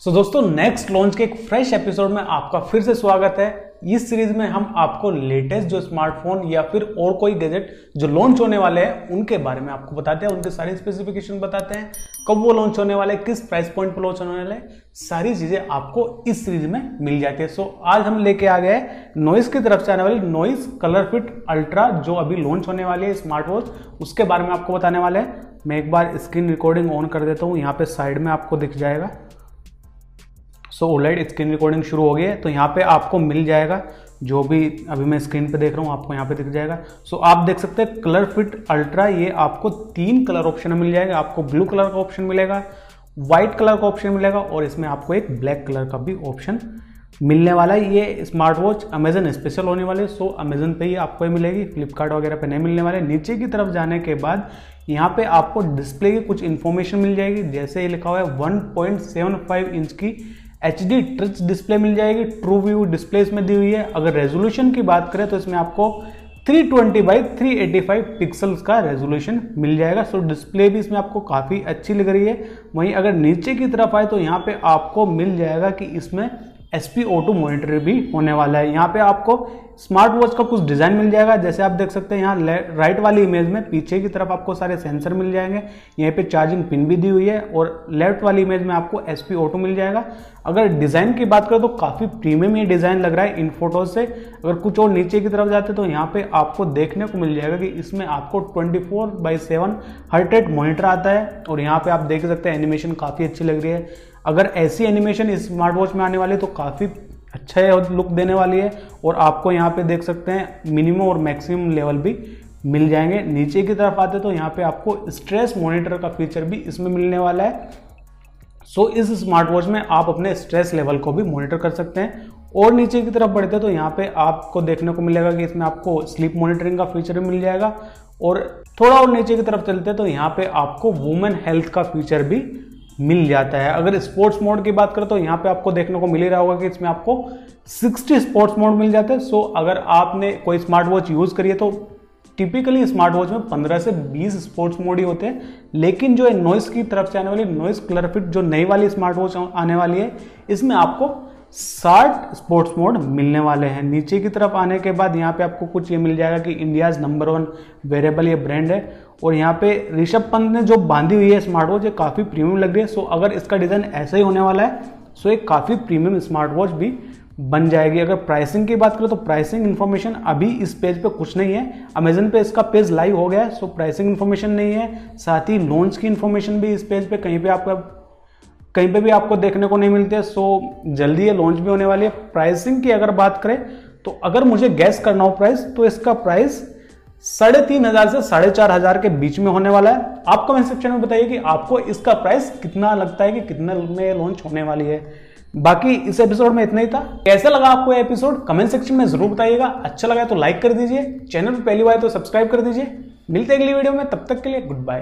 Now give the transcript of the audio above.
सो so, दोस्तों next launch के एक फ्रेश एपिसोड में आपका फिर से स्वागत है। इस सीरीज़ में हम आपको लेटेस्ट जो स्मार्टफ़ोन या फिर और कोई गैजेट जो लॉन्च होने वाले हैं उनके बारे में आपको बताते हैं उनके सारे स्पेसिफिकेशन बताते हैं कब वो लॉन्च होने वाले किस प्राइस पॉइंट पर लॉन्च होने वाले सारी चीज़ें आपको इस सीरीज़ में मिल जाती है। सो so, आज हम लेके आ गए नॉइस की तरफ़ से आने वाली नॉइस कलर फिट अल्ट्रा जो अभी लॉन्च होने वाली है स्मार्ट वॉच उसके बारे में आपको बताने वाले हैं। मैं एक बार स्क्रीन रिकॉर्डिंग ऑन कर देता हूँ यहाँ पे साइड में आपको दिख जाएगा। सो ओलाइट स्क्रीन रिकॉर्डिंग शुरू हो गई है तो यहाँ पे आपको मिल जाएगा जो भी अभी मैं स्क्रीन पे देख रहा हूँ आपको यहाँ पे दिख जाएगा। सो so, आप देख सकते हैं कलर फिट अल्ट्रा ये आपको तीन कलर ऑप्शन मिल जाएगा। आपको ब्लू कलर का ऑप्शन मिलेगा व्हाइट कलर का ऑप्शन मिलेगा और इसमें आपको एक ब्लैक कलर का भी ऑप्शन मिलने वाला है। ये स्मार्ट वॉच अमेजन स्पेशल होने वाले सो अमेजन पे ही आपको मिलेगी फ्लिपकार्ट वगैरह पे नहीं मिलने वाले। नीचे की तरफ़ जाने के बाद यहाँ पे आपको डिस्प्ले की कुछ इन्फॉर्मेशन मिल जाएगी जैसे ये लिखा हुआ है 1.75 इंच की एच डी टच डिस्प्ले मिल जाएगी ट्रू व्यू डिस्प्ले इसमें दी हुई है। अगर रेजोल्यूशन की बात करें तो इसमें आपको 320 ट्वेंटी बाई थ्री पिक्सल्स का रेजोल्यूशन मिल जाएगा। सो डिस्प्ले भी इसमें आपको काफ़ी अच्छी लग रही है। वहीं अगर नीचे की तरफ़ आए तो यहाँ पे आपको मिल जाएगा कि इसमें एस पी ऑटो मोनिटर भी होने वाला है। यहाँ पे आपको स्मार्ट वॉच का कुछ डिज़ाइन मिल जाएगा। जैसे आप देख सकते हैं, यहाँ राइट वाली इमेज में पीछे की तरफ़ आपको सारे सेंसर मिल जाएँगे। यहाँ पे चार्जिंग पिन भी दी हुई है और लेफ़्ट वाली इमेज में आपको एस पी ऑटो मिल जाएगा। अगर डिज़ाइन की बात करें तो काफ़ी प्रीमियम ये डिज़ाइन लग रहा है इन फ़ोटोज़ से। अगर कुछ और नीचे की तरफ़ जाते तो यहाँ पे आपको देखने को मिल जाएगा कि इसमें आपको 24 four by seven heart rate आता है और यहाँ पे आप देख सकते हैं एनिमेशन काफ़ी अच्छी लग रही है। अगर ऐसी एनिमेशन इस स्मार्ट वॉच में आने वाली है तो काफ़ी अच्छा है लुक देने वाली है। और आपको यहाँ पे देख सकते हैं मिनिमम और मैक्सिमम लेवल भी मिल जाएँगे। नीचे की तरफ़ आते तो यहाँ पे आपको स्ट्रेस मॉनिटर का फीचर भी इसमें मिलने वाला है। सो so, इस स्मार्ट वॉच में आप अपने स्ट्रेस लेवल को भी मॉनिटर कर सकते हैं। और नीचे की तरफ़ बढ़ते तो यहाँ पे आपको देखने को मिलेगा कि इसमें आपको स्लीप मॉनिटरिंग का फीचर भी मिल जाएगा। और थोड़ा और नीचे की तरफ़ चलते तो यहाँ पे आपको वुमेन हेल्थ का फीचर भी मिल जाता है। अगर स्पोर्ट्स मोड की बात करें तो यहाँ पे आपको देखने को मिल ही रहा होगा कि इसमें आपको 60 स्पोर्ट्स मोड मिल जाते हैं। सो अगर आपने कोई स्मार्ट वॉच यूज़ करी है तो टिपिकली स्मार्ट वॉच में 15 से 20 स्पोर्ट्स मोड ही होते हैं। लेकिन जो है नॉइस की तरफ़ से आने वाली नॉइस क्लरफिट जो नई वाली स्मार्ट वॉच आने वाली है, इसमें आपको साठ स्पोर्ट्स मोड मिलने वाले हैं। नीचे की तरफ़ आने के बाद यहाँ पे आपको कुछ ये मिल जाएगा कि इंडियाज नंबर वन वेरेबल ये ब्रांड है। और यहाँ पे ऋषभ पंत ने जो बांधी हुई है स्मार्ट वॉच ये काफ़ी प्रीमियम लग रही है। सो अगर इसका डिज़ाइन ऐसा ही होने वाला है सो एक काफ़ी प्रीमियम स्मार्ट वॉच भी बन जाएगी। अगर प्राइसिंग की बात करें तो प्राइसिंग इन्फॉर्मेशन अभी इस पेज पे कुछ नहीं है। अमेजन पे इसका पेज लाइव हो गया है सो प्राइसिंग इन्फॉर्मेशन नहीं है। साथ ही लॉन्च की इन्फॉर्मेशन भी इस पेज पे कहीं पे आपका कहीं पे भी आपको देखने को नहीं मिलते सो जल्दी ये लॉन्च भी होने वाली है। प्राइसिंग की अगर बात करें तो अगर मुझे गैस करना हो प्राइस तो इसका प्राइस साढ़े तीन हज़ार से साढ़े चार हज़ार के बीच में होने वाला है। आप कमेंट सेक्शन में बताइए कि आपको इसका प्राइस कितना लगता है कि कितने में लॉन्च होने वाली है। बाकी इस एपिसोड में इतना ही था। कैसा लगा आपको ये एपिसोड कमेंट सेक्शन में ज़रूर बताइएगा। अच्छा लगा तो लाइक कर दीजिए। चैनल पर पहली बार तो सब्सक्राइब कर दीजिए। मिलते अगली वीडियो में। तब तक के लिए गुड बाय